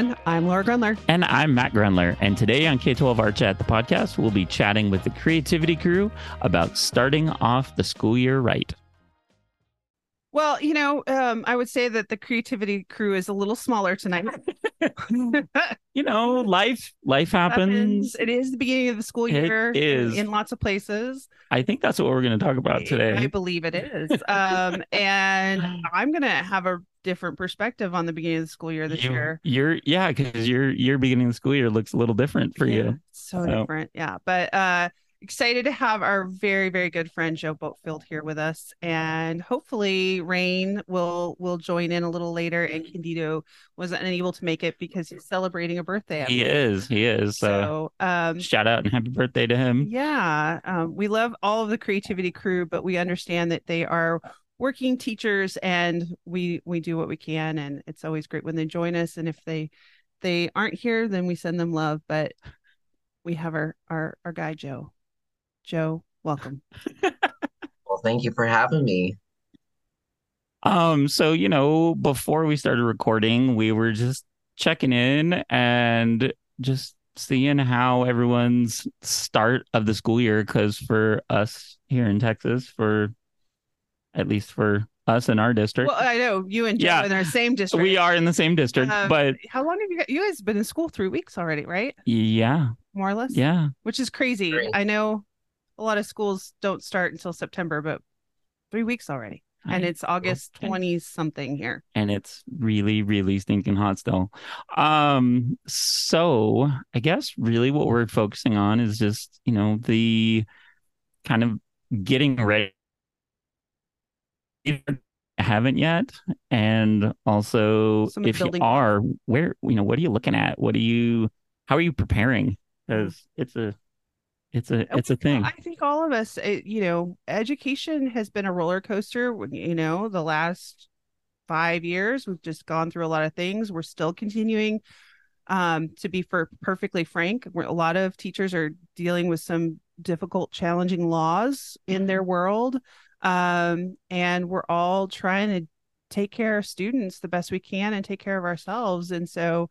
And I'm Laura Grundler. And I'm Matt Grundler. And today on K12 Art Chat, the podcast, we'll be chatting with the creativity crew about starting off the school year right. Well, you know, um, I would say that the creativity crew is a little smaller tonight. you know, life life happens. happens. It is the beginning of the school year. It is in lots of places. I think that's what we're going to talk about today. I believe it is. Um, and I'm going to have a different perspective on the beginning of the school year this you, year. You're yeah, because your your beginning of the school year looks a little different for yeah, you. So, so different, yeah. But uh, excited to have our very very good friend Joe Boatfield here with us, and hopefully Raine will will join in a little later. And Candido wasn't able to make it because he's celebrating a birthday. He is, he is. So, um, shout out and happy birthday to him. Yeah, um, we love all of the creativity crew, but we understand that they are working teachers and we we do what we can and it's always great when they join us and if they they aren't here then we send them love but we have our our, our guy joe joe welcome well thank you for having me um so you know before we started recording we were just checking in and just seeing how everyone's start of the school year because for us here in texas for at least for us in our district. Well, I know you and Joe yeah, in our same district. We are in the same district, um, but how long have you got, you guys been in school? Three weeks already, right? Yeah, more or less. Yeah, which is crazy. Great. I know a lot of schools don't start until September, but three weeks already. And it's August twenty something here, and it's really, really stinking hot still. Um, so I guess really what we're focusing on is just you know the kind of getting ready. Haven't yet and also Some if you are where you know what are you looking at? What are you how are you preparing? Because it's a it's a it's a thing. I think all of us it, you know education has been a roller coaster you know the last five years we've just gone through a lot of things. We're still continuing um, to be for perfectly frank a lot of teachers are dealing with some difficult challenging laws in their world um, and we're all trying to take care of students the best we can and take care of ourselves. And so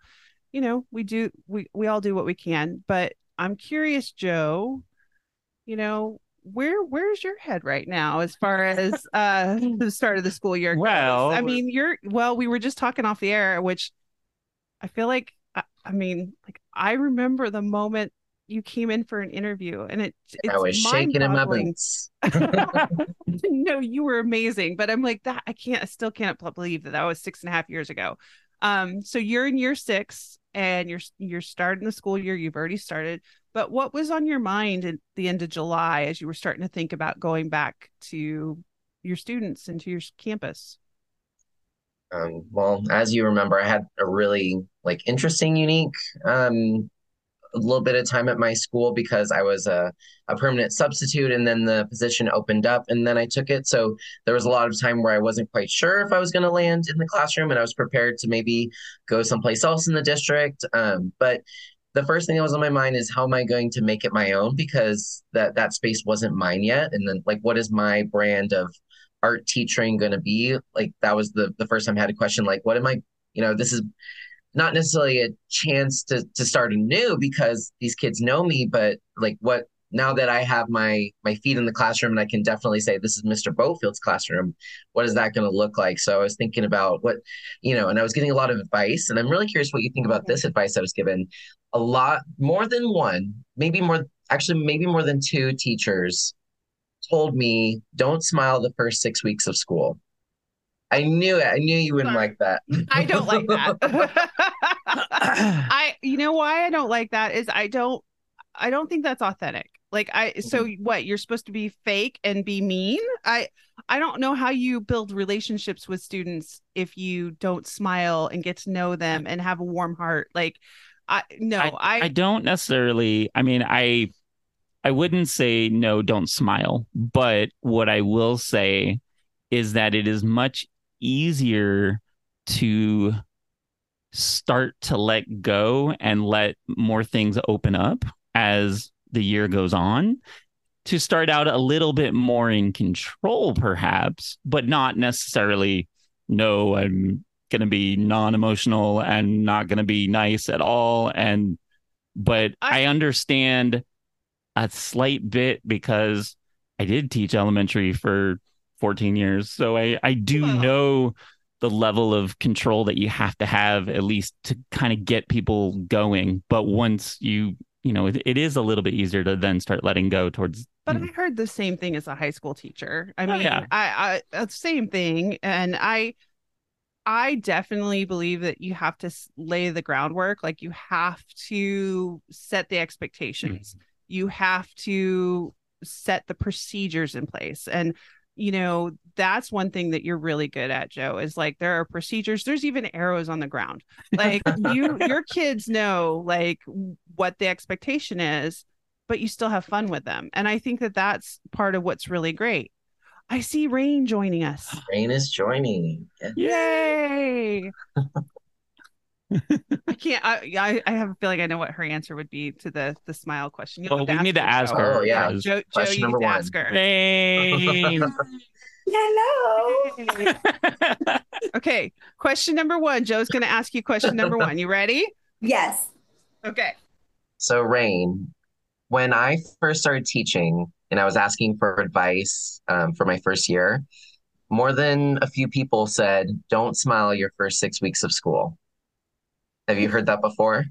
you know we do we we all do what we can but i'm curious joe you know where where's your head right now as far as uh the start of the school year goes? well i mean you're well we were just talking off the air which i feel like I, I mean like i remember the moment you came in for an interview and it it's I was shaking in my boots. no, you were amazing. But I'm like that I can't I still can't believe that that was six and a half years ago. Um, so you're in year six and you're you're starting the school year, you've already started. But what was on your mind at the end of July as you were starting to think about going back to your students and to your campus? Um, well, as you remember, I had a really like interesting, unique um, a little bit of time at my school because I was a, a permanent substitute and then the position opened up and then I took it. So there was a lot of time where I wasn't quite sure if I was going to land in the classroom and I was prepared to maybe go someplace else in the district. Um, but the first thing that was on my mind is how am I going to make it my own because that that space wasn't mine yet. And then like what is my brand of art teaching going to be? Like that was the the first time I had a question like what am I, you know, this is not necessarily a chance to to start anew because these kids know me, but like what now that I have my my feet in the classroom and I can definitely say this is Mr. Boatfield's classroom, what is that going to look like? So I was thinking about what, you know, and I was getting a lot of advice, and I'm really curious what you think about this advice I was given. A lot more than one, maybe more, actually maybe more than two teachers told me don't smile the first six weeks of school. I knew it. I knew you wouldn't Sorry. like that. I don't like that. I you know why I don't like that is I don't I don't think that's authentic. Like I so mm-hmm. what you're supposed to be fake and be mean? I I don't know how you build relationships with students if you don't smile and get to know them and have a warm heart. Like I no, I I, I don't necessarily I mean I I wouldn't say no, don't smile, but what I will say is that it is much easier to start to let go and let more things open up as the year goes on to start out a little bit more in control perhaps but not necessarily no i'm going to be non-emotional and not going to be nice at all and but I, I understand a slight bit because I did teach elementary for 14 years. So I I do wow. know the level of control that you have to have at least to kind of get people going. But once you you know, it, it is a little bit easier to then start letting go towards. But I heard the same thing as a high school teacher. I oh, mean, yeah. I, I, same thing. And I, I definitely believe that you have to lay the groundwork. Like you have to set the expectations. Mm-hmm. You have to set the procedures in place. And you know that's one thing that you're really good at joe is like there are procedures there's even arrows on the ground. Like you your kids know like what the expectation is but you still have fun with them. And i think that that's part of what's really great. I see Raine joining us. Raine is joining. Yay I can't. I, I have a feeling I know what her answer would be to the the smile question. You'll well, we need to ask her. Oh yeah, Joe. Joe, you need to ask her. Hey. Hello. okay. Question number one. Joe's going to ask you question number one. You ready? Yes. Okay. So, Raine, when I first started teaching and I was asking for advice um, for my first year, more than a few people said, "Don't smile your first six weeks of school." Have you heard that before?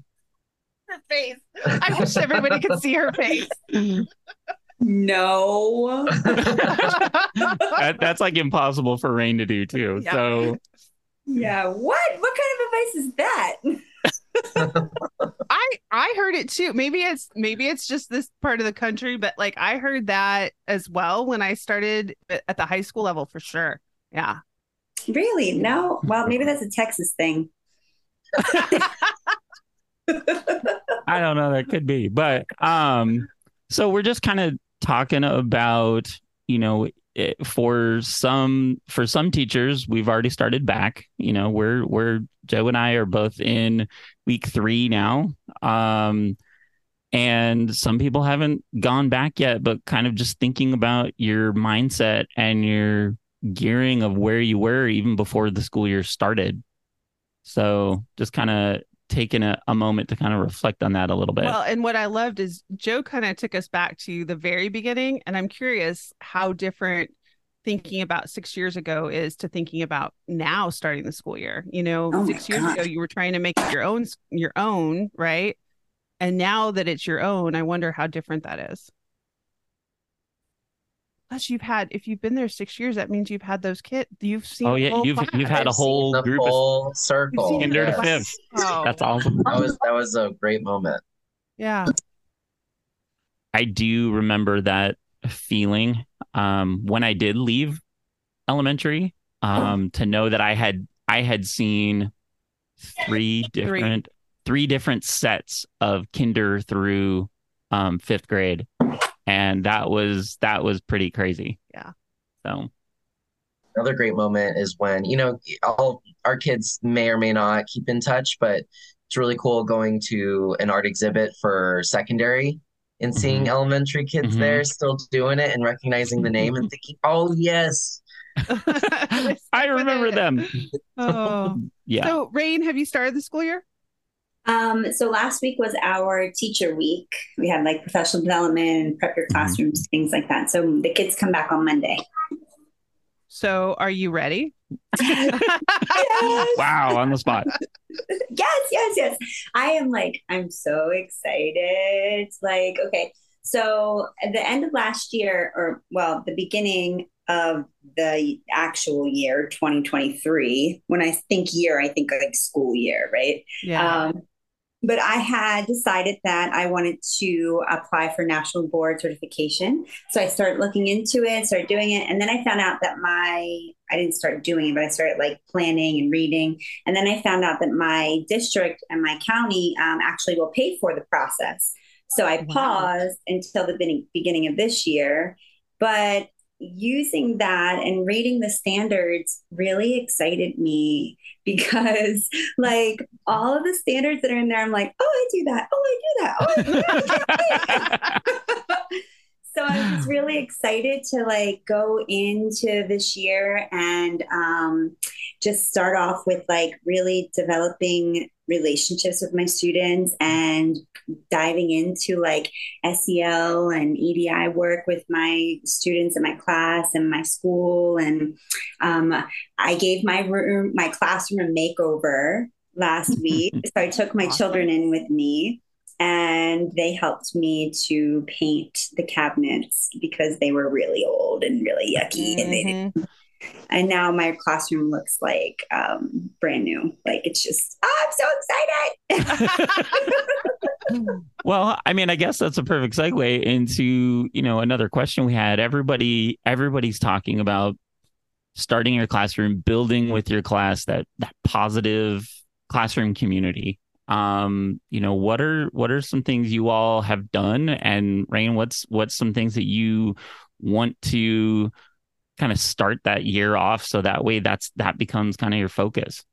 Her face. I wish everybody could see her face. No. that, that's like impossible for Raine to do too. Yeah. So Yeah, what? What kind of advice is that? I I heard it too. Maybe it's maybe it's just this part of the country, but like I heard that as well when I started at the high school level for sure. Yeah. Really? No. Well, maybe that's a Texas thing. I don't know. That could be, but um, so we're just kind of talking about, you know, it, for some for some teachers, we've already started back. You know, we're we're Joe and I are both in week three now. Um, and some people haven't gone back yet, but kind of just thinking about your mindset and your gearing of where you were even before the school year started. So just kind of taking a, a moment to kind of reflect on that a little bit. Well, and what I loved is Joe kind of took us back to the very beginning. And I'm curious how different thinking about six years ago is to thinking about now starting the school year. You know, oh six years ago you were trying to make it your own your own, right? And now that it's your own, I wonder how different that is. Plus, you've had if you've been there six years, that means you've had those kids. You've seen. Oh yeah, you've you've had a whole the group whole of circle. Kinder to fifth. Oh. That's awesome. That was that was a great moment. Yeah. I do remember that feeling um, when I did leave elementary. Um, to know that I had I had seen three different three, three different sets of kinder through um, fifth grade and that was that was pretty crazy. Yeah. So another great moment is when you know all our kids may or may not keep in touch, but it's really cool going to an art exhibit for secondary and seeing mm-hmm. elementary kids mm-hmm. there still doing it and recognizing the name and thinking, "Oh yes." I remember them. Oh. yeah. So, Raine, have you started the school year? Um, so last week was our teacher week. We had like professional development, prep your mm-hmm. classrooms, mm-hmm. things like that. So the kids come back on Monday. So are you ready? yes. Wow, on the spot. yes, yes, yes. I am like, I'm so excited. It's like, okay. So at the end of last year, or well, the beginning of the actual year 2023 when i think year i think like school year right yeah. Um, but I had decided that I wanted to apply for national board certification. So I started looking into it, started doing it. And then I found out that my, I didn't start doing it, but I started like planning and reading. And then I found out that my district and my county um, actually will pay for the process. So I paused until the beginning of this year. But using that and reading the standards really excited me because like all of the standards that are in there i'm like oh i do that. Oh i do that. Oh I do that. so i was really excited to like go into this year and um, just start off with like really developing relationships with my students and diving into like SEL and EDI work with my students in my class and my school. And um, I gave my room, my classroom a makeover last week. so I took my children in with me and they helped me to paint the cabinets because they were really old and really yucky mm-hmm. and they didn't mm-hmm. And now my classroom looks like um, brand new. Like it's just oh, i'm so excited. Well i mean i guess that's a perfect segue into you know another question we had. Everybody everybody's talking about starting your classroom building with your class that that positive classroom community. Um you know what are what are some things you all have done? And Raine what's what's some things that you want to kind of start that year off so that way that's that becomes kind of your focus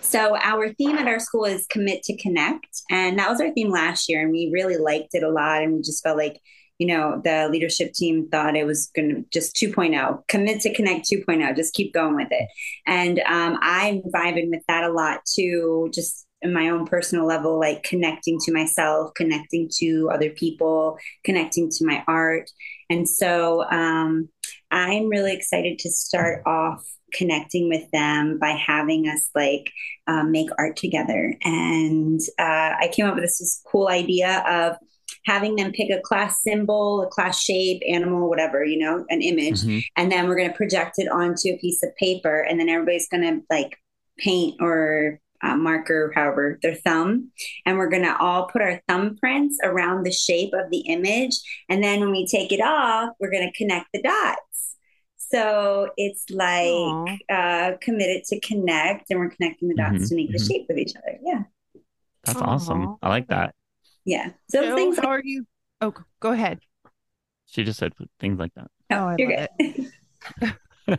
so our theme at our school is commit to connect and that was our theme last year and we really liked it a lot and we just felt like you know the leadership team thought it was going to just 2.0 commit to connect 2.0 just keep going with it and um, i'm vibing with that a lot too just in my own personal level, like connecting to myself, connecting to other people, connecting to my art. And so um, I'm really excited to start off connecting with them by having us like um, make art together. And uh, I came up with this, this cool idea of having them pick a class symbol, a class shape, animal, whatever, you know, an image. Mm-hmm. And then we're going to project it onto a piece of paper. And then everybody's going to like paint or uh, marker, however, their thumb. And we're going to all put our thumbprints around the shape of the image. And then when we take it off, we're going to connect the dots. So it's like uh, committed to connect, and we're connecting the dots mm-hmm, to make mm-hmm. the shape of each other. Yeah. That's Aww. awesome. I like that. Yeah. So, so things. How like- are you? Oh, go ahead. She just said things like that. Oh, I you're good.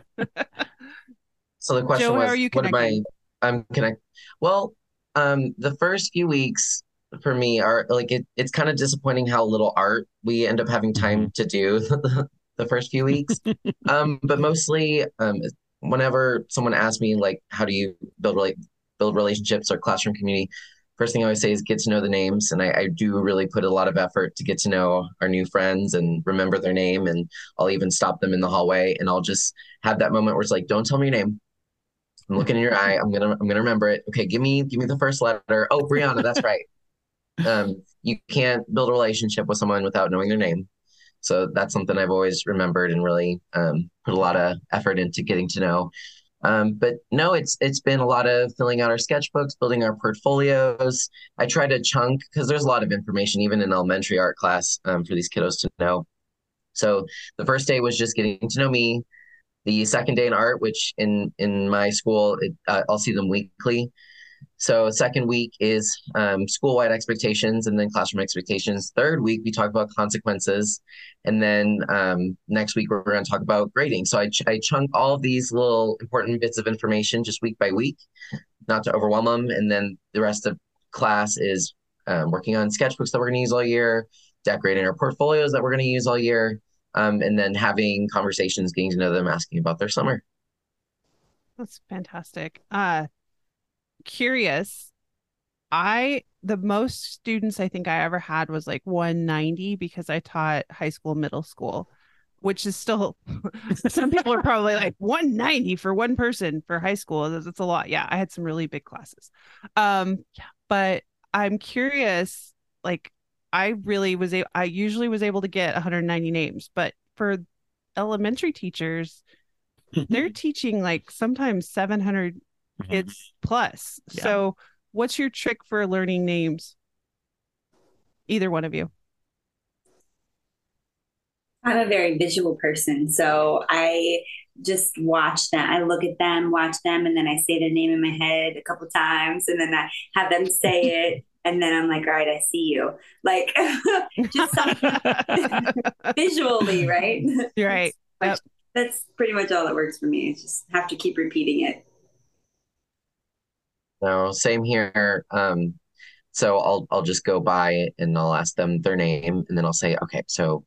so the question Joe, was, what am I? I'm connect. Well, um, the first few weeks for me are like it, it's kind of disappointing how little art we end up having time mm-hmm. to do the, first few weeks. um, but mostly, um, whenever someone asks me like, how do you build like build relationships or classroom community? First thing I always say is get to know the names, and I, I do really put a lot of effort to get to know our new friends and remember their name. And I'll even stop them in the hallway, and I'll just have that moment where it's like, "Don't tell me your name I'm looking in your eye. I'm gonna I'm gonna remember it. Okay, give me give me the first letter. Oh, Brianna, that's right. Um, you can't build a relationship with someone without knowing their name. So that's something I've always remembered and really um, put a lot of effort into getting to know. Um, but no, it's it's been a lot of filling out our sketchbooks, building our portfolios. I try to chunk because there's a lot of information even in elementary art class um, for these kiddos to know. So the first day was just getting to know me, the second day in art, which in in my school it, uh, I'll see them weekly. So second week is um, school wide expectations and then classroom expectations. Third week we talk about consequences, and then um, next week we're going to talk about grading. So I ch- I chunk all these little important bits of information just week by week, not to overwhelm them, and then the rest of class is um, working on sketchbooks that we're going to use all year, decorating our portfolios that we're going to use all year, um, and then having conversations, getting to know them, asking about their summer. That's fantastic. Uh, curious. I the most students I think I ever had was like 190 because I taught high school, middle school, which is still some people are probably like 190 for one person for high school. That's, that's a lot. Yeah, I had some really big classes. Um, but I'm curious, like I really was able, I usually was able to get 190 names, but for elementary teachers, they're teaching like sometimes 700 mm-hmm. kids plus. Yeah. So, what's your trick for learning names? Either one of you. I'm a very visual person, so I just watch them. I look at them, watch them, and then I say their name in my head a couple times, and then I have them say it, and then I'm like, all right, I see you. Like just visually, right? You're right. Yep. That's pretty much all that works for me. just have to keep repeating it. No, same here. Um, so I'll I'll just go by and I'll ask them their name and then I'll say, okay, so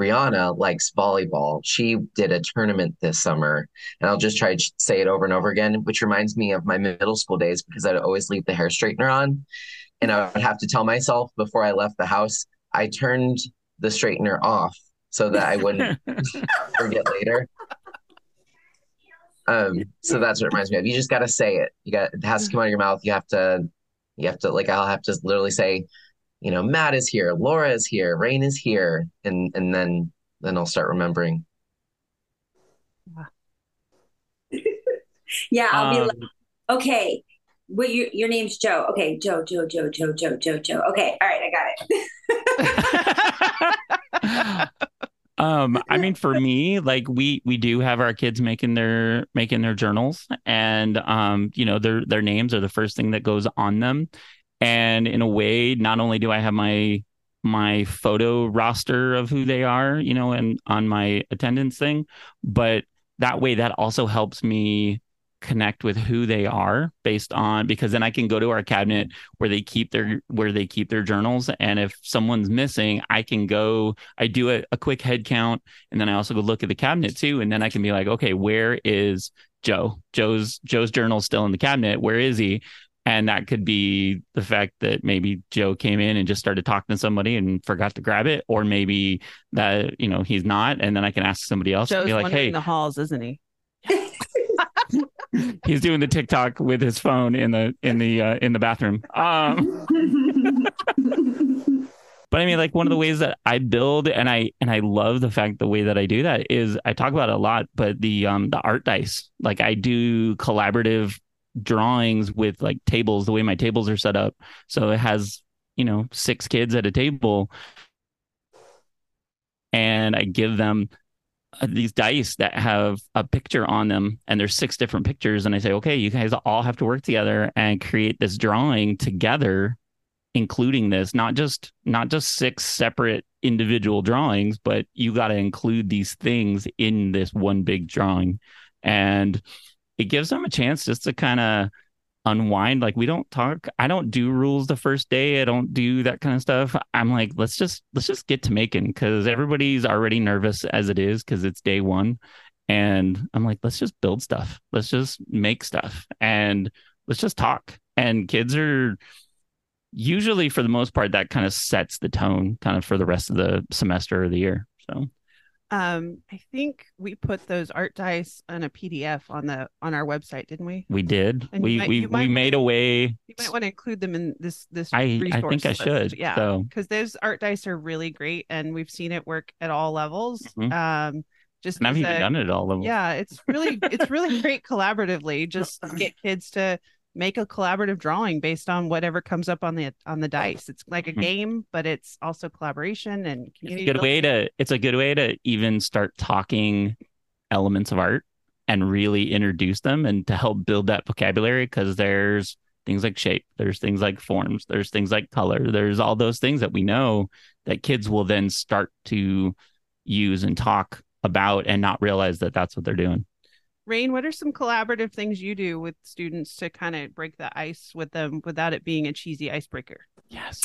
Rihanna likes volleyball. She did a tournament this summer, and I'll just try to say it over and over again, which reminds me of my middle school days because I'd always leave the hair straightener on. And I would have to tell myself before I left the house, I turned the straightener off so that I wouldn't forget later. Um, so that's what it reminds me of. You just got to say it. You got it has to come out of your mouth. You have to, you have to like I'll have to literally say, you know, Matt is here, Laura is here, Raine is here, and and then then I'll start remembering. yeah, I'll be um, like, okay, well, your your name's Joe. Okay, Joe, Joe, Joe, Joe, Joe, Joe, Joe. Okay, all right, I got it. um, I mean, for me, like we we do have our kids making their making their journals, and um, you know, their their names are the first thing that goes on them. And in a way, not only do I have my my photo roster of who they are, you know, and on my attendance thing, but that way that also helps me connect with who they are based on because then I can go to our cabinet where they keep their where they keep their journals. And if someone's missing I can go I do a, a quick head count and then I also go look at the cabinet too. And then I can be like okay where is Joe? Joe's Joe's journal still in the cabinet. Where is he? And that could be the fact that maybe Joe came in and just started talking to somebody and forgot to grab it, or maybe that you know he's not, and then I can ask somebody else. Joe's be like, "Hey, in the halls, isn't he?" He's doing the TikTok with his phone in the in the uh, in the bathroom. Um, but I mean, like one of the ways that I build and I and I love the fact the way that I do that is I talk about it a lot, but the um the art dice, like I do collaborative drawings with like tables, the way my tables are set up. So it has, you know, six kids at a table. And I give them Uh, these dice that have a picture on them and there's six different pictures and i say okay you guys all have to work together and create this drawing together including this not just not just six separate individual drawings but you got to include these things in this one big drawing. And it gives them a chance just to kind of unwind. Like we don't talk. I don't do rules the first day. I don't do that kind of stuff. I'm like, let's just let's just get to making because everybody's already nervous as it is because it's day one. And I'm like, let's just build stuff. Let's just make stuff and let's just talk. And kids are usually for the most part that kind of sets the tone kind of for the rest of the semester or the year. So um i think we put those art dice on a pdf on the on our website didn't we? We did. And we might, we might, we made a way. You might want to include them in this this i i think i should yeah so. because those art dice are really great and we've seen it work at all levels. Mm-hmm. um just and i've even a, done it at all levels. Yeah it's really it's really great collaboratively just get kids to make a collaborative drawing based on whatever comes up on the on the dice. It's like a mm-hmm. game, but it's also collaboration and community. It's a good way to it's a good way to even start talking elements of art and really introduce them and to help build that vocabulary because there's things like shape, there's things like forms, there's things like color, there's all those things that we know that kids will then start to use and talk about and not realize that that's what they're doing. Raine, what are some collaborative things you do with students to kind of break the ice with them without it being a cheesy icebreaker? Yes.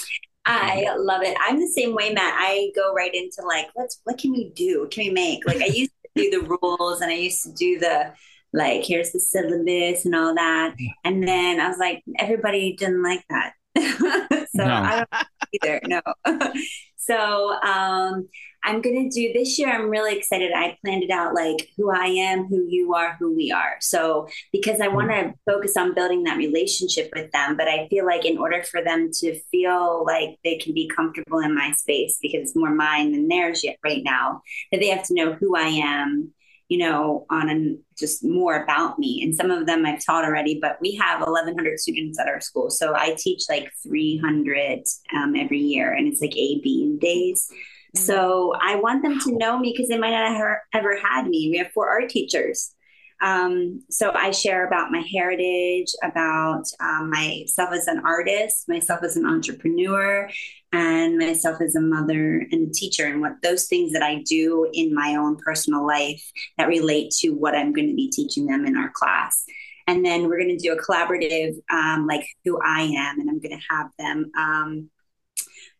I love it. I'm the same way, Matt. I go right into like, let's what can we do? What can we make? Like I used to do the rules and I used to do the like here's the syllabus and all that. And then I was like, everybody didn't like that. so no. I don't either. No. so um I'm going to do this year. I'm really excited. I planned it out like who I am, who you are, who we are. So, because I want to focus on building that relationship with them, but I feel like in order for them to feel like they can be comfortable in my space, because it's more mine than theirs yet right now, that they have to know who I am, you know, on an, just more about me. And some of them I've taught already, but we have 1,100 students at our school. So I teach like 300 um, every year, and it's like A, B days. So I want them to know me because they might not have ever, ever had me. We have four art teachers. Um, so I share about my heritage, about um, myself as an artist, myself as an entrepreneur, and myself as a mother and a teacher, and what those things that I do in my own personal life that relate to what I'm going to be teaching them in our class. And then we're going to do a collaborative, um, like who I am, and I'm going to have them um,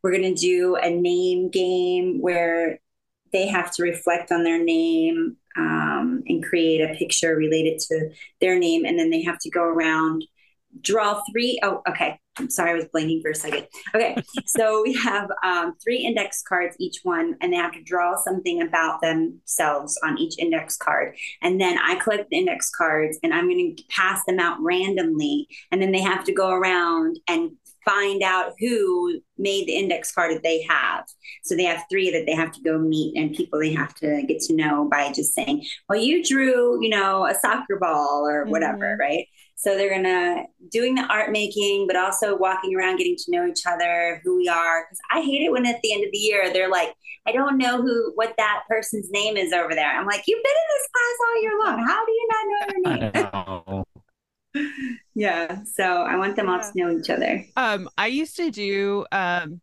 we're going to do a name game where they have to reflect on their name um, and create a picture related to their name. And then they have to go around, draw three. Oh, okay. I'm sorry, I was blanking for a second. Okay. so we have um, three index cards, each one, and they have to draw something about themselves on each index card. And then I collect the index cards and I'm going to pass them out randomly. And then they have to go around and find out who made the index card that they have. So they have three that they have to go meet and people they have to get to know by just saying, well, you drew, you know, a soccer ball or whatever, mm-hmm. right? So they're gonna doing the art making, but also walking around, getting to know each other, who we are. Because I hate it when at the end of the year they're like, I don't know who what that person's name is over there. I'm like, you've been in this class all year long. How do you not know your name? yeah. So I want them all to know each other. Um, I used to do um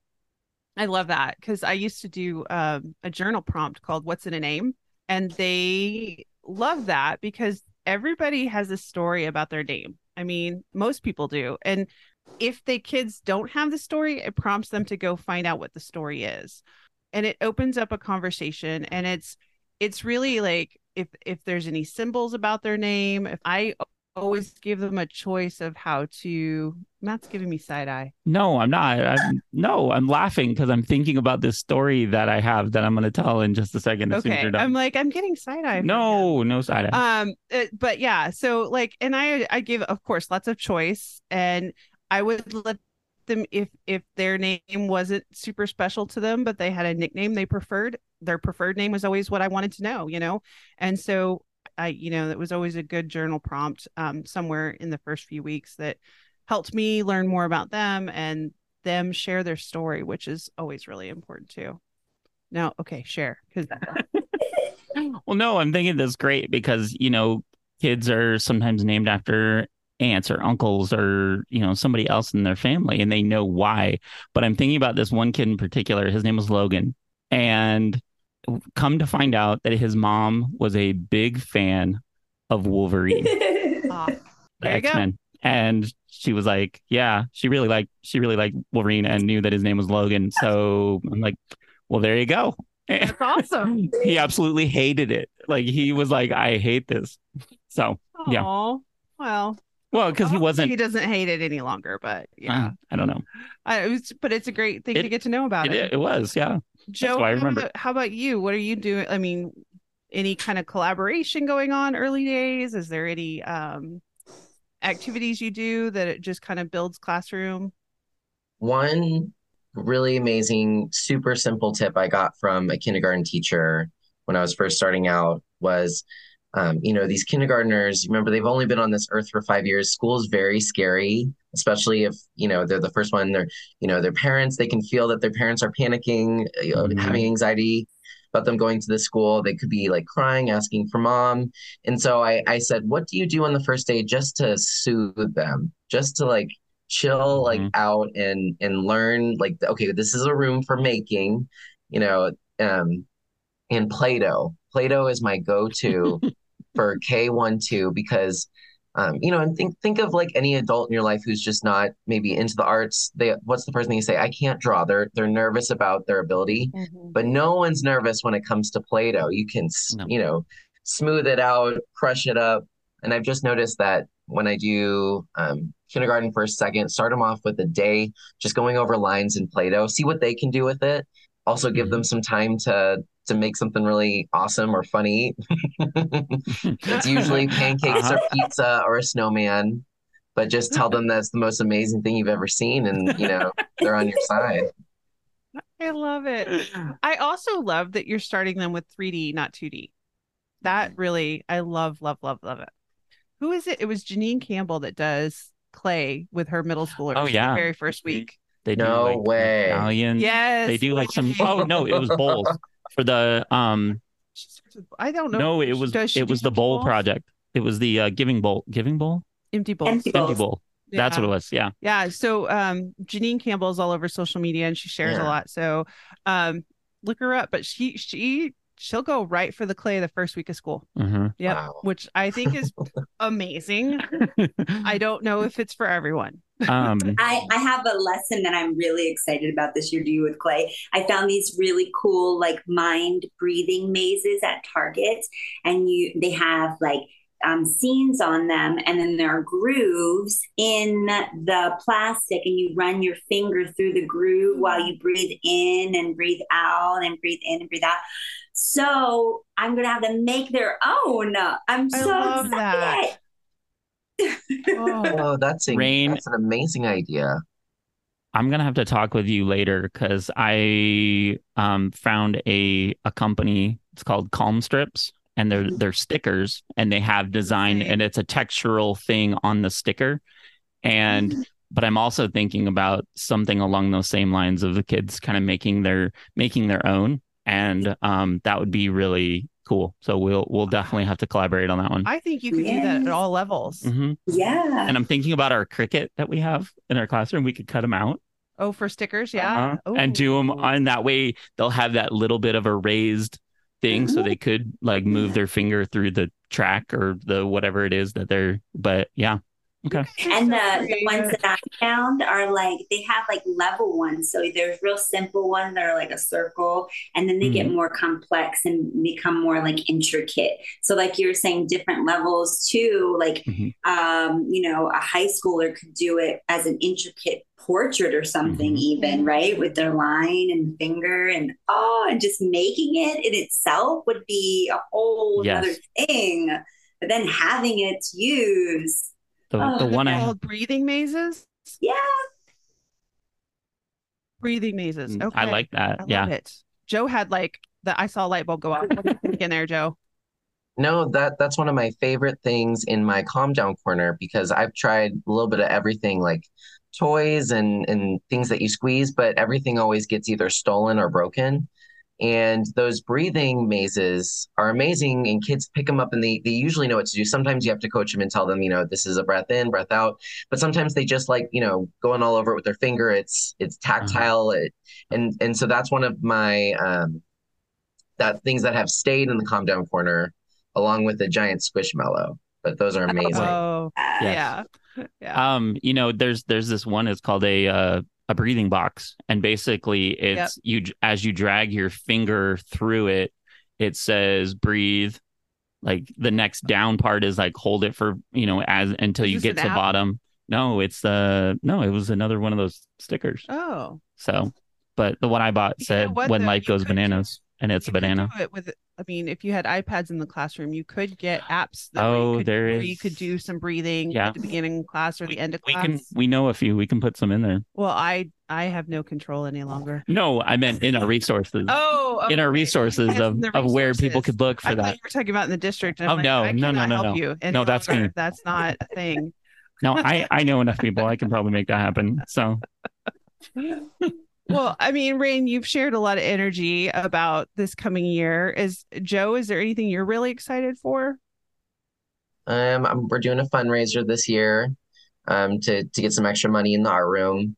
I love that because I used to do um, a journal prompt called What's in a Name? And they love that because everybody has a story about their name. I mean, most people do. And if the kids don't have the story, it prompts them to go find out what the story is. And it opens up a conversation and it's it's really like if if there's any symbols about their name, if I always give them a choice of how to. Matt's giving me side eye. No, I'm not. I'm no, I'm laughing because I'm thinking about this story that I have that I'm going to tell in just a second. Okay, I'm like I'm getting side eye. No, no side eye. Um, it, uh, but yeah, so like, and I I give of course lots of choice, and I would let them if if their name wasn't super special to them but they had a nickname they preferred their preferred name was always what i wanted to know you know and so I, you know, that was always a good journal prompt um, somewhere in the first few weeks that helped me learn more about them and them share their story, which is always really important too. Now, okay, share because. well, no, I'm thinking that's great because you know kids are sometimes named after aunts or uncles or you know somebody else in their family and they know why but i'm thinking about this one kid in particular his name was logan and come to find out that his mom was a big fan of Wolverine, oh, the X Men, and she was like, "Yeah, she really liked she really liked Wolverine and knew that his name was Logan." So I'm like, "Well, there you go." That's awesome. he absolutely hated it. Like he was like, "I hate this." So Aww, yeah. Well, well, because he wasn't. He doesn't hate it any longer, but yeah, uh, I don't know. I, it was, but it's a great thing it, to get to know about it. It, it was, yeah. Joe, I remember. How about, how about you? What are you doing? I mean, any kind of collaboration going on early days? Is there any um, activities you do that it just kind of builds classroom? One really amazing, super simple tip I got from a kindergarten teacher when I was first starting out was um, you know, these kindergartners, remember, they've only been on this earth for five years. School is very scary, especially if, you know, they're the first one, they're, you know, their parents, they can feel that their parents are panicking, you know, mm-hmm. having anxiety about them going to the school. They could be like crying, asking for mom. And so I, I said, what do you do on the first day just to soothe them, just to like chill like mm-hmm. out and, and learn like, okay, this is a room for making, you know, um, and Play-Doh. Play-Doh is my go-to for K1 2 because um, you know, and think think of like any adult in your life who's just not maybe into the arts. They what's the first thing you say? I can't draw. They're they're nervous about their ability, mm-hmm. but no one's nervous when it comes to Play-Doh. You can no. you know smooth it out, crush it up, and I've just noticed that when I do um, kindergarten first, second, start them off with a day just going over lines in Play-Doh, see what they can do with it. Also, give mm-hmm. them some time to to make something really awesome or funny. it's usually pancakes uh-huh. or pizza or a snowman, but just tell them that's the most amazing thing you've ever seen and, you know, they're on your side. I love it. I also love that you're starting them with 3D, not 2D. That really, I love, love, love, love it. Who is it? It was Janine Campbell that does clay with her middle schoolers. Oh yeah, very first week. They do no like way. Italian. Yes. They do like some. Oh no, it was bowls for the um. I don't know. No, it was it was the bowl balls? project. It was the uh, giving bowl, giving bowl, empty bowl, empty, empty bowl. Yeah. That's what it was. Yeah. Yeah. So um, Janine Campbell is all over social media and she shares yeah. a lot. So um, look her up. But she she she'll go right for the clay the first week of school. Mm-hmm. Yep. Wow. Which I think is amazing. I don't know if it's for everyone. Um, I, I have a lesson that I'm really excited about this year to do with Clay. I found these really cool like mind breathing mazes at Target, and you they have like um, scenes on them, and then there are grooves in the plastic, and you run your finger through the groove while you breathe in and breathe out and breathe in and breathe out. So I'm gonna have them make their own. I'm I so love excited. that. Oh, that's a, Raine- that's an amazing idea. I'm gonna have to talk with you later because I um, found a a company. It's called Calm Strips, and they're they're stickers, and they have design, and it's a textural thing on the sticker. And but I'm also thinking about something along those same lines of the kids kind of making their making their own, and um, that would be really cool. So we'll we'll definitely have to collaborate on that one. I think you could do that at all levels. hmm Yeah. And I'm thinking about our Cricut that we have in our classroom. We could cut them out. Oh, for stickers, yeah. Uh-huh. and do them on that way they'll have that little bit of a raised thing so they could like move their finger through the track or the whatever it is that they're but yeah okay And the, the ones that I found are like they have like level ones. So there's real simple ones that are like a circle, and then they get more complex and become more like intricate. So like you were saying, different levels too. Like Mhm. um, you know, a high schooler could do it as an intricate portrait or something, Mhm. even right with their line and finger and oh, and just making it in itself would be a whole Yes. other thing. But then having it to use, the, Oh, the one i called breathing mazes. yeah. Breathing mazes. Okay. Mm, i like that I love yeah it. Joe had like the I saw a light bulb go off. What do you think in there, Joe? No, that that's one of my favorite things in my calm down corner because I've tried a little bit of everything like toys and and things that you squeeze, but everything always gets either stolen or broken. And those breathing mazes are amazing, and kids pick them up and they they usually know what to do. Sometimes you have to coach them and tell them, you know, this is a breath in, breath out. But sometimes they just like, you know, going all over it with their finger. It's it's tactile, it, and and so that's one of my um that things that have stayed in the calm down corner along with the giant squishmallow. But those are amazing. Oh, Uh, yeah. Yeah. um you know there's there's this one it's called a uh a breathing box. And basically it's you as you drag your finger through it it says breathe. Like the next down part is like hold it for you know as until Is you get to the bottom. No it's uh no it was another one of those stickers. Oh. so but the one i bought You know said when life goes do- bananas and it's a banana. it with I mean, if you had iPads in the classroom, you could get apps that where you Oh, could, there where you could do some breathing Yeah. at the beginning of class or the end of we class. can we know a few we can put some in there Well, I I have no control any longer. no i meant in our resources Oh, in our resources of, the of where people could look for thought that you were talking about in the district. Oh, like, no, I no, no, no, no. You No, that's me. That's not a thing. No, I I know enough people. I can probably make that happen. So Well, I mean, Raine, you've shared a lot of energy about this coming year. Is Joe? Is there anything you're really excited for? Um, I'm, we're doing a fundraiser this year, um, to to get some extra money in the art room.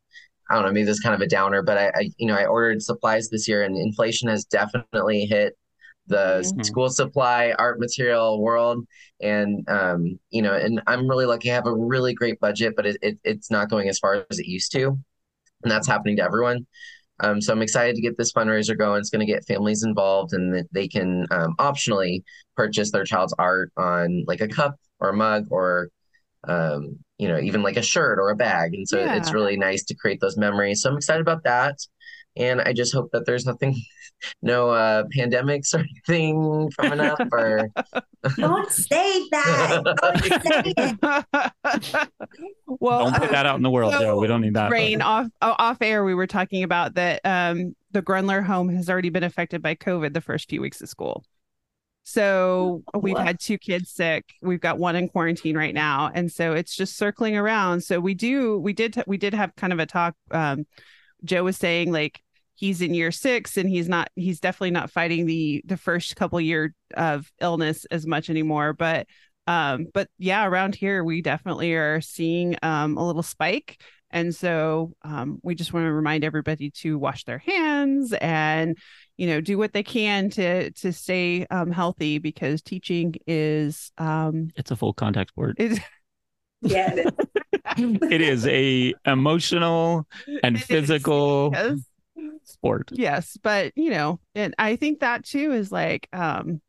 I don't know, maybe this is kind of a downer, but I, I you know, I ordered supplies this year, and inflation has definitely hit the Mhm. school supply art material world, and um, you know, and I'm really lucky. I have a really great budget, but it, it it's not going as far as it used to, and that's happening to everyone. Um, so I'm excited to get this fundraiser going. It's going to get families involved, and that they can um, optionally purchase their child's art on like a cup or a mug or um, you know, even like a shirt or a bag. And so it's really nice to create those memories. So I'm excited about that. And I just hope that there's nothing, no uh, pandemics or anything coming up or Don't say that. Don't say it. well, don't put that out in the world, so, Joe. We don't need that. Rain off oh, off air. We were talking about that. Um, the Grundler home has already been affected by COVID the first few weeks of school. So we've had two kids sick. We've got one in quarantine right now, and so it's just circling around. So we do, we did, we did have kind of a talk. Um, Joe was saying like he's in year six, and he's not, he's definitely not fighting the the first couple year of illness as much anymore. But um, but yeah, around here we definitely are seeing um a little spike. And so um, we just want to remind everybody to wash their hands and, you know, do what they can to to stay um, healthy because teaching is um, It's a full contact sport. is Yeah. it is a emotional and It is, physical yes. sport. yes but you know and i think that too is like um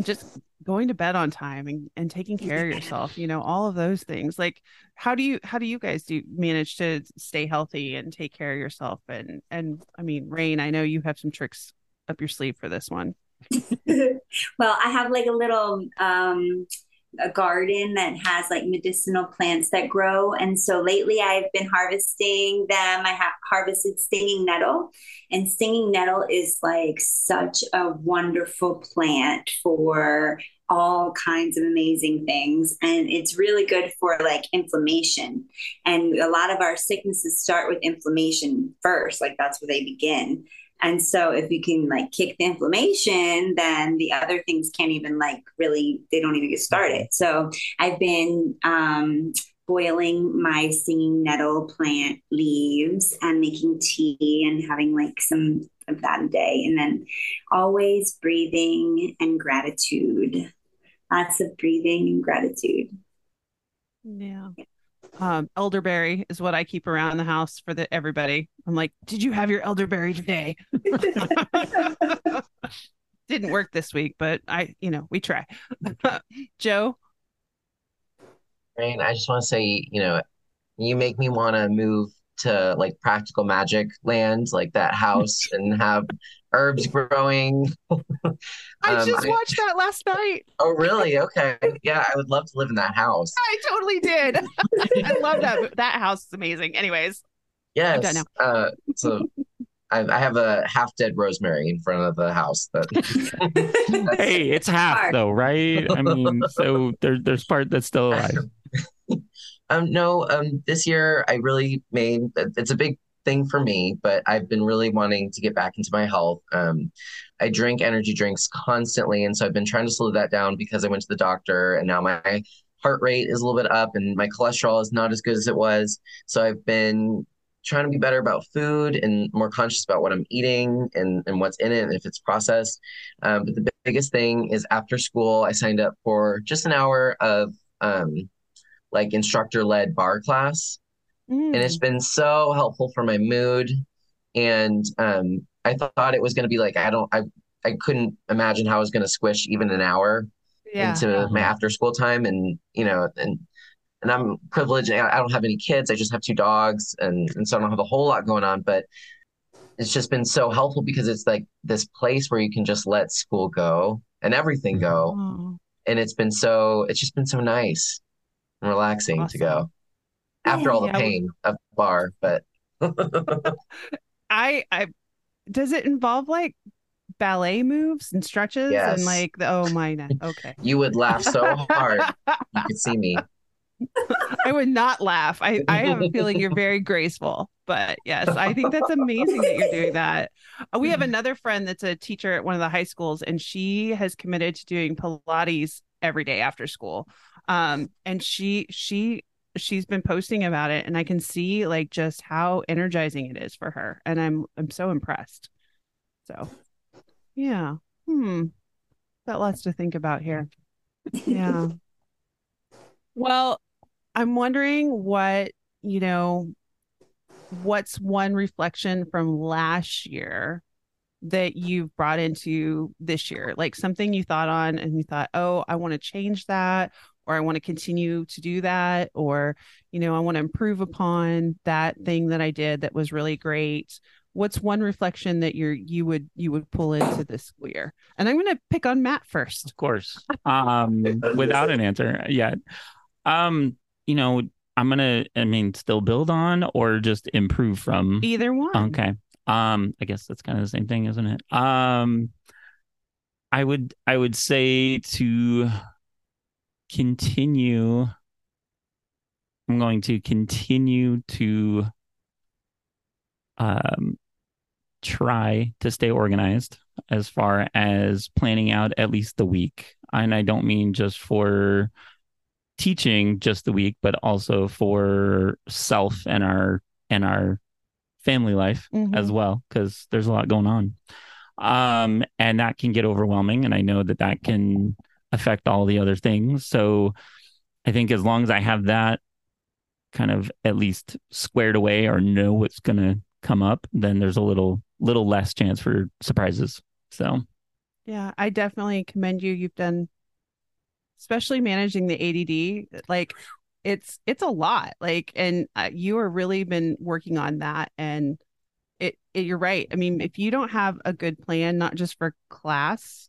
just going to bed on time and, and taking care of yourself you know all of those things like how do you how do you guys do manage to stay healthy and take care of yourself and and i mean Raine i know you have some tricks up your sleeve for this one well, I have like a little um, a garden that has like medicinal plants that grow, and so lately I've been harvesting them. I have harvested stinging nettle, and stinging nettle is like such a wonderful plant for all kinds of amazing things and it's really good for like inflammation. And a lot of our sicknesses start with inflammation first like that's where they begin and so if you can like kick the inflammation, then the other things can't even like really, they don't even get started. So I've been um, boiling my stinging nettle plant leaves and making tea and having like some of that a day. And then always breathing and gratitude. Lots of breathing and gratitude. yeah um elderberry is what i keep around the house for the everybody. I'm like did you have your elderberry today? Didn't work this week but i you know we try. Joe? Raine, I just want to say, you know, you make me want to move to like practical magic land, like that house, and have herbs growing. i Um, just I- watched that last night Oh, really? Okay. Yeah, I would love to live in that house. i totally did i love that that house is amazing anyways done Yes. Uh, so I, I have a half dead rosemary in front of the house that Hey, it's half Hard. though, right? I mean, so there, there's part that's still alive. Um, no, um, this year I really made it's a big thing for me, but I've been really wanting to get back into my health. Um, I drink energy drinks constantly, and so I've been trying to slow that down because I went to the doctor, and now my heart rate is a little bit up, and my cholesterol is not as good as it was. So I've been trying to be better about food and more conscious about what I'm eating and, and what's in it and if it's processed. Um, but the biggest thing is after school, I signed up for just an hour of um, like instructor led barre class. Mm. and it's been so helpful for my mood. And um i thought it was going to be like i don't i i couldn't imagine how i was going to squish even an hour yeah. into my after school time. And you know and and i'm privileged. I I don't have any kids. I just have two dogs and and so i don't have a whole lot going on. But it's just been so helpful because it's like this place where you can just let school go and everything go. Oh, and it's been so it's just been so nice and relaxing to go after all the Yeah, we- pain of the barre but I I does it involve like ballet moves and stretches Yes. and like the oh my ne- okay. you would laugh so hard you could see me I would not laugh. I I have a feeling you're very graceful, but yes, I think that's amazing that you're doing that. Uh, We have another friend that's a teacher at one of the high schools, and she has committed to doing Pilates every day after school. Um, and she she she's been posting about it, and I can see like just how energizing it is for her, and I'm I'm so impressed. So, yeah, hmm, got lots to think about here. Yeah. Well, I'm wondering what, you know, what's one reflection from last year that you've brought into this year? Like something you thought on and you thought, oh, I want to change that, or I want to continue to do that, or, you know, I want to improve upon that thing that I did that was really great. What's one reflection that you're you would you would pull into this school year? And I'm gonna pick on Matt first. Of course. Um, without an answer yet. Um, you know, I'm gonna, I mean, still build on or just improve from. Either one. Okay. Um, I guess that's kind of the same thing, isn't it? Um, I would, I would say to continue. I'm going to continue to um try to stay organized as far as planning out at least the week. And I don't mean just for teaching just the week, but also for self and our and our family life Mhm. as well, because there's a lot going on. Um, and that can get overwhelming, and I know that that can affect all the other things. So I think as long as I have that kind of at least squared away or know what's going to come up, then there's a little little less chance for surprises. So, yeah, I definitely commend you. You've done especially managing the ADD like it's it's a lot like and uh, you are really been working on that and it, it you're right i mean if you don't have a good plan not just for class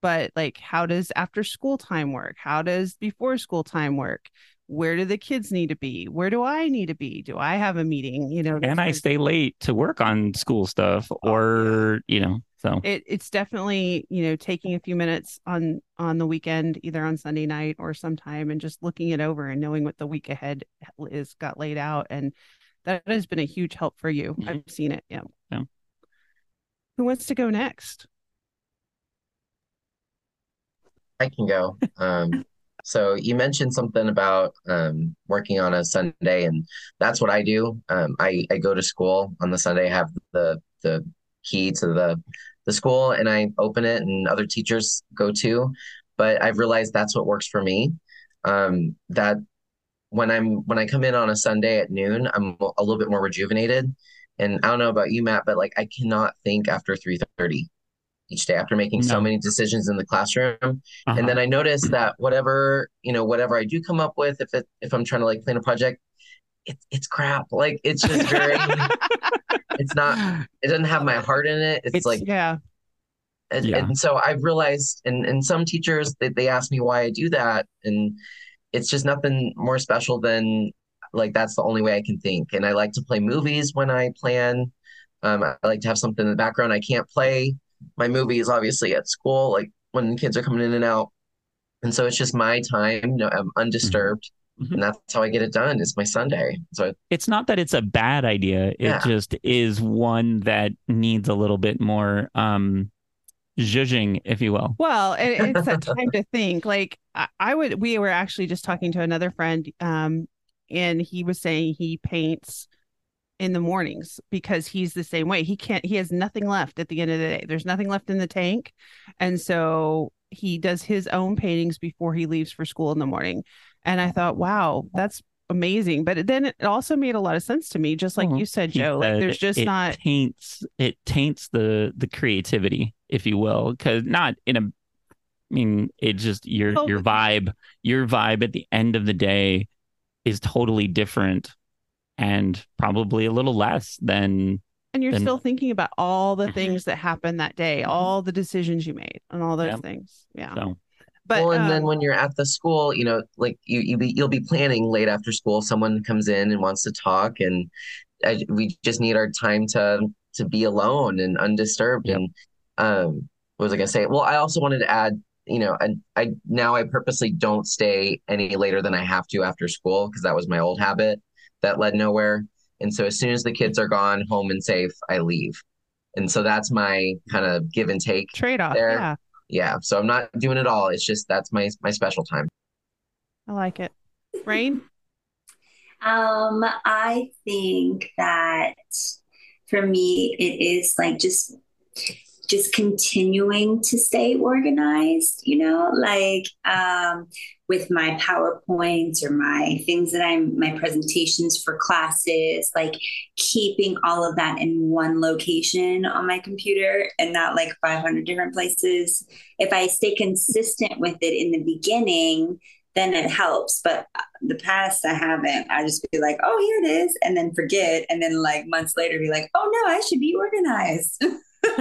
but like how does after school time work? How does before school time work? Where do the kids need to be? Where do i need to be? Do i have a meeting? You know and i stay late to work on school stuff oh, or you know so. It, it's definitely you know taking a few minutes on on the weekend either on sunday night or sometime and just looking it over and knowing what the week ahead is got laid out and that has been a huge help for you. Mm-hmm. i've seen it yeah. yeah. Who wants to go next i can go um so you mentioned something about um, working on a Sunday, and that's what I do. Um, I I go to school on the Sunday, have the the key to the the school, and I open it, and other teachers go too. But I've realized that's what works for me. Um, that when I'm when I come in on a Sunday at noon, I'm a little bit more rejuvenated. And I don't know about you, Matt, but like I cannot think after three thirty each day after making no. so many decisions in the classroom. Uh-huh. And then I noticed that whatever, you know, whatever I do come up with, if it, if I'm trying to like plan a project, it, it's crap. Like it's just very, it's not, it doesn't have my heart in it. It's, it's like, yeah. And, yeah. and so I've realized, and, and some teachers, they, they ask me why I do that. And it's just nothing more special than like, that's the only way I can think. And I like to play movies when I plan. Um, I like to have something in the background. I can't play my movie is obviously at school, like when kids are coming in and out. And so it's just my time, you know, I'm undisturbed. Mm-hmm. And that's how I get it done. It's my Sunday. So it's not that it's a bad idea. It yeah. just is one that needs a little bit more um zhuzhing, if you will. Well, and it's a time to think. Like I, I would we were actually just talking to another friend, um, and he was saying he paints in the mornings because he's the same way. He can't, he has nothing left at the end of the day. There's nothing left in the tank. And so he does his own paintings before he leaves for school in the morning. And I thought, wow, that's amazing. But then it also made a lot of sense to me, just like you said, Joe. Like there's just it not taints it taints the the creativity, if you will, because not in a I mean, it just your your vibe, your vibe at the end of the day is totally different and probably a little less than and you're than... still thinking about all the things that happened that day mm-hmm. all the decisions you made and all those yeah. things yeah so but well and um, then when you're at the school you know like you, you be, you'll be planning late after school someone comes in and wants to talk and I, we just need our time to to be alone and undisturbed yep. and um what was i gonna say well i also wanted to add you know I, I now i purposely don't stay any later than i have to after school because that was my old habit that led nowhere. And so as soon as the kids are gone, home and safe, I leave. And so that's my kind of give and take trade off. Yeah. Yeah. So I'm not doing it all. It's just that's my my special time. I like it. Raine? um, I think that for me it is like just just continuing to stay organized, you know, like um, with my PowerPoints or my things that I'm, my presentations for classes, like keeping all of that in one location on my computer and not like 500 different places. If I stay consistent with it in the beginning, then it helps. But uh, the past, I haven't. I just be like, oh, here it is, and then forget. And then like months later, be like, oh no, I should be organized.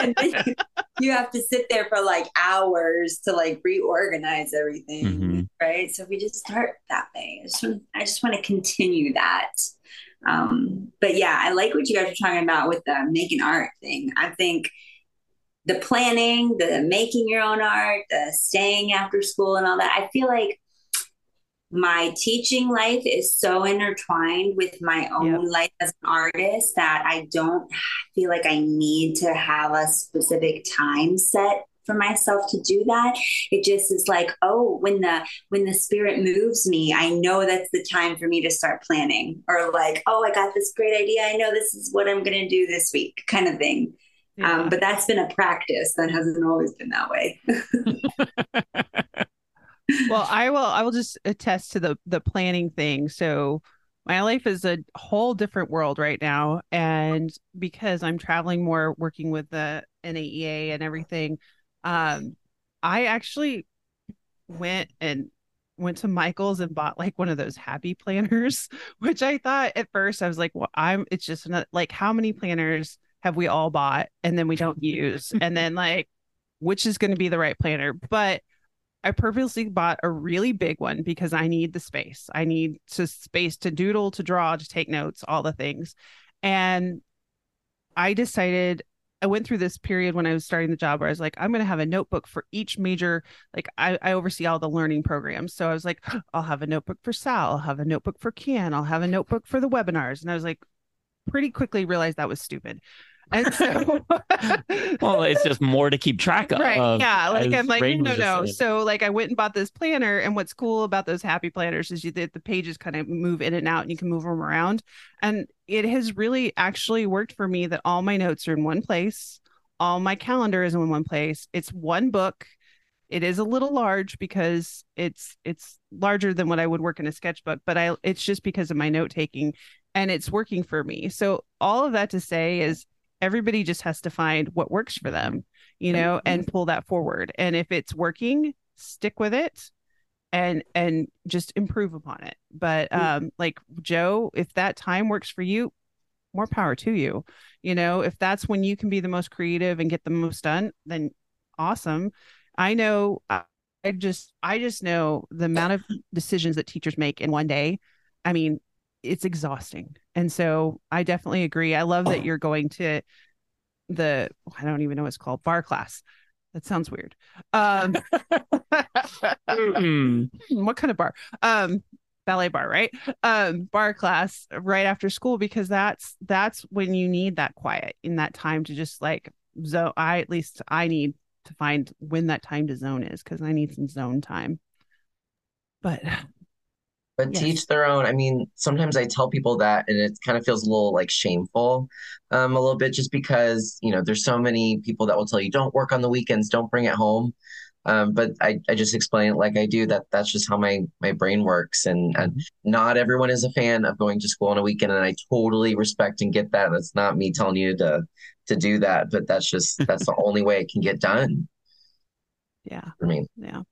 and you, you, have to sit there for like hours to like reorganize everything, mm-hmm. right? So we just start that way. I just want, I just want to continue that. Um, but yeah, I like what you guys are talking about with the making art thing. I think the planning, the making your own art, the staying after school, and all that. I feel like my teaching life is so intertwined with my own yep. life as an artist that I don't feel like I need to have a specific time set for myself to do that it just is like oh when the when the spirit moves me i know that's the time for me to start planning or like oh i got this great idea i know this is what i'm going to do this week kind of thing yeah. um, but that's been a practice that hasn't always been that way well, I will I will just attest to the the planning thing. So my life is a whole different world right now and because I'm traveling more working with the NAEA and everything um I actually went and went to Michael's and bought like one of those happy planners, which I thought at first I was like, well, I'm it's just not, like how many planners have we all bought and then we don't use? and then like which is going to be the right planner? But I purposely bought a really big one because I need the space. I need to space to doodle, to draw, to take notes, all the things. And I decided I went through this period when I was starting the job where I was like, I'm going to have a notebook for each major, like I, I oversee all the learning programs. So I was like, I'll have a notebook for Sal, I'll have a notebook for Can, I'll have a notebook for the webinars. And I was like, pretty quickly realized that was stupid. And so, well, it's just more to keep track of. Right. Um, yeah. Like, I'm like, Raine no, no, no. So, like, I went and bought this planner. And what's cool about those happy planners is you, the, the pages kind of move in and out and you can move them around. And it has really actually worked for me that all my notes are in one place, all my calendar is in one place. It's one book. It is a little large because it's it's larger than what I would work in a sketchbook, but I it's just because of my note taking and it's working for me. So all of that to say is everybody just has to find what works for them you know and pull that forward. And if it's working stick with it and and just improve upon it. But um like joe if that time works for you more power to you. You know if that's when you can be the most creative and get the most done then awesome. I know i just i just know the amount of decisions that teachers make in one day. I mean it's exhausting. And so I definitely agree. I love that you're going to the I don't even know what it's called bar class. That sounds weird. Um what kind of bar? Um ballet bar, right? Um barre class right after school because that's that's when you need that quiet in that time to just like zone I at least I need to find when that time to zone is because I need some zone time. But but yes. teach their own. I mean, sometimes I tell people that, and it kind of feels a little like shameful, um, a little bit, just because you know there's so many people that will tell you don't work on the weekends, don't bring it home. Um, but I, I just explain it like I do that that's just how my my brain works and, and mm-hmm. not everyone is a fan of going to school on a weekend and I totally respect and get that. That's not me telling you to to do that, but that's just that's the only way it can get done. Yeah. For me. Yeah.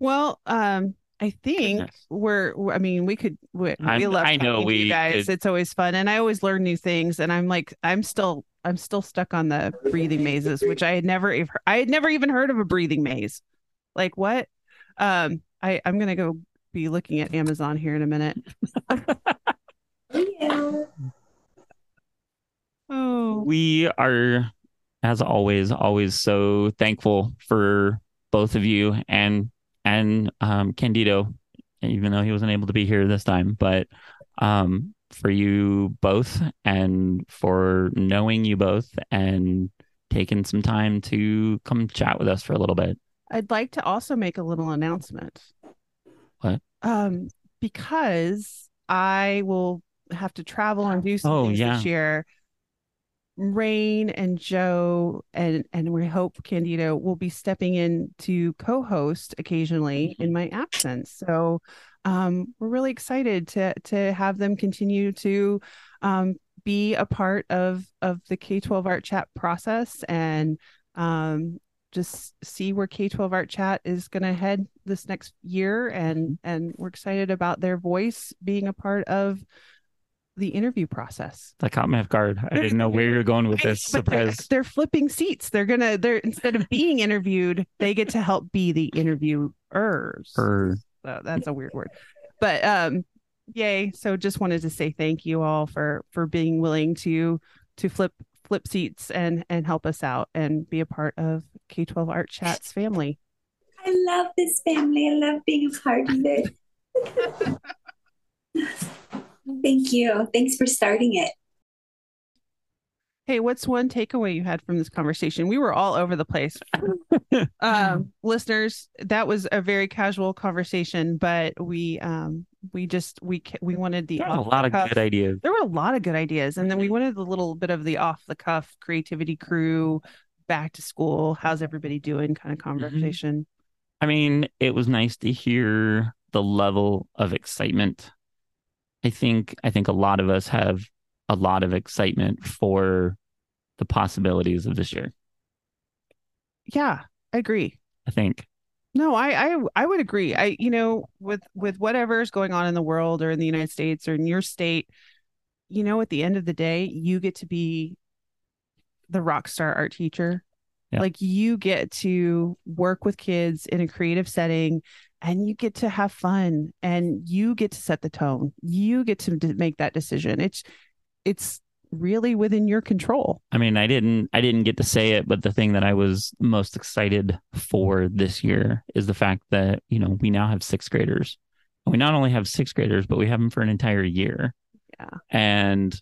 Well, um, I think Goodness. we're. I mean, we could. We, we love. I know we guys. Could... It's always fun, and I always learn new things. And I'm like, I'm still, I'm still stuck on the breathing mazes, which I had never, I had never even heard of a breathing maze. Like what? Um, I I'm gonna go be looking at Amazon here in a minute. yeah. Oh. We are, as always, always so thankful for both of you and and um, Candido, even though he wasn't able to be here this time, but um, for you both and for knowing you both and taking some time to come chat with us for a little bit. I'd like to also make a little announcement. What? Um, because I will have to travel and do some oh, things yeah. this year. Raine and Joe and and we hope Candido will be stepping in to co-host occasionally in my absence. So um, we're really excited to to have them continue to um, be a part of of the K twelve Art Chat process and um, just see where K twelve Art Chat is going to head this next year and and we're excited about their voice being a part of the interview process. That caught me off guard. I didn't know where you're going with this. Surprise. They're, they're, flipping seats. They're gonna they're instead of being interviewed, they get to help be the interviewers. Er. So that's a weird word. But um yay. So just wanted to say thank you all for for being willing to to flip flip seats and and help us out and be a part of K12 Art Chats family. I love this family. I love being a part of it. Thank you. Thanks for starting it. Hey, what's one takeaway you had from this conversation? We were all over the place. um, listeners, that was a very casual conversation, but we um we just we we wanted the a lot of good ideas. There were a lot of good ideas, and then we wanted a little bit of the off the cuff creativity crew, back to school. How's everybody doing? Kind of mm-hmm. conversation. I mean, it was nice to hear the level of excitement. I think I think a lot of us have a lot of excitement for the possibilities of this year. Yeah, I agree. I think. No, I, I I would agree. I you know with with whatever's going on in the world or in the United States or in your state, you know, at the end of the day, you get to be the rock star art teacher. Yeah. Like you get to work with kids in a creative setting and you get to have fun and you get to set the tone. You get to make that decision. It's it's really within your control. I mean, I didn't I didn't get to say it, but the thing that I was most excited for this year is the fact that, you know, we now have sixth graders. And we not only have sixth graders, but we have them for an entire year. Yeah. And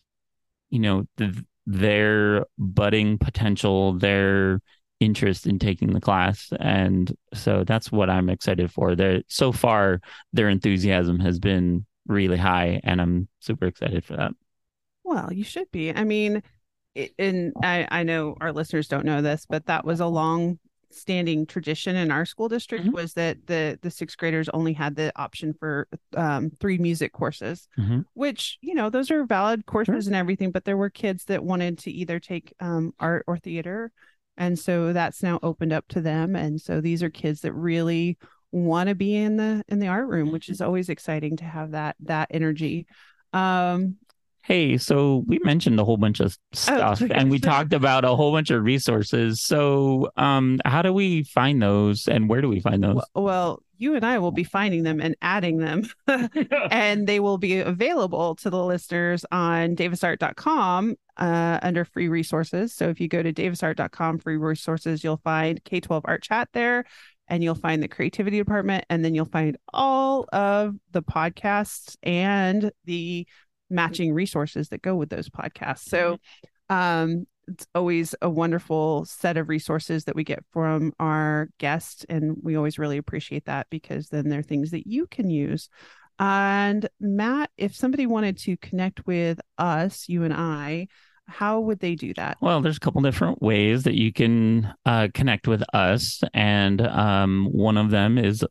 you know, the, their budding potential, their interest in taking the class. And so that's what I'm excited for. There so far their enthusiasm has been really high and I'm super excited for that. Well, you should be. I mean, and I, I know our listeners don't know this, but that was a long standing tradition in our school district Mhm. was that the the sixth graders only had the option for um, three music courses Mhm. which you know those are valid courses and everything but there were kids that wanted to either take um, art or theater and so that's now opened up to them and so these are kids that really want to be in the in the art room which is always exciting to have that that energy um Hey, so we mentioned a whole bunch of stuff okay, and we talked about a whole bunch of resources. So, um, how do we find those and where do we find those? well you and i will be finding them and adding them and they will be available to the listeners on davisart.com uh, under free resources. So if you go to davisart.com free resources, you'll find K12 Art Chat there and you'll find the creativity department and then you'll find all of the podcasts and the matching resources that go with those podcasts. So um it's always a wonderful set of resources that we get from our guests and we always really appreciate that because then they're things that you can use. And matt if somebody wanted to connect with us you and i how would they do that? Well, there's a couple different ways that you can uh, connect with us, and um, one of them is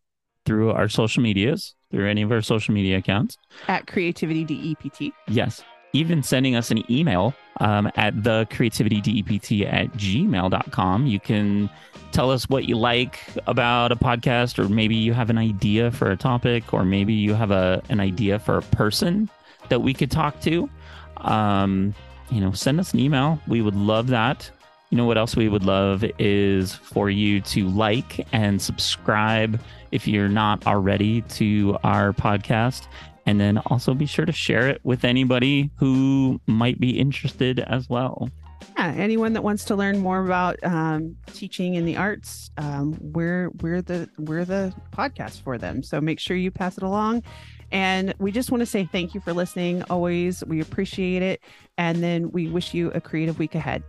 through our social medias, through any of our social media accounts. at creativity dept Yes, even sending us an email um, at the creativitydept at gmail.com. You can tell us what you like about a podcast, or maybe you have an idea for a topic, or maybe you have a an idea for a person that we could talk to. Um, you know, send us an email. We would love that. You know what else we would love is for you to like and subscribe if you're not already to our podcast. And then also be sure to share it with anybody who might be interested as well. yeah anyone that wants to learn more about um, teaching in the arts um, we're we're the we're the podcast for them. So make sure you pass it along. And we just want to say thank you for listening always. We appreciate it. And then we wish you a creative week ahead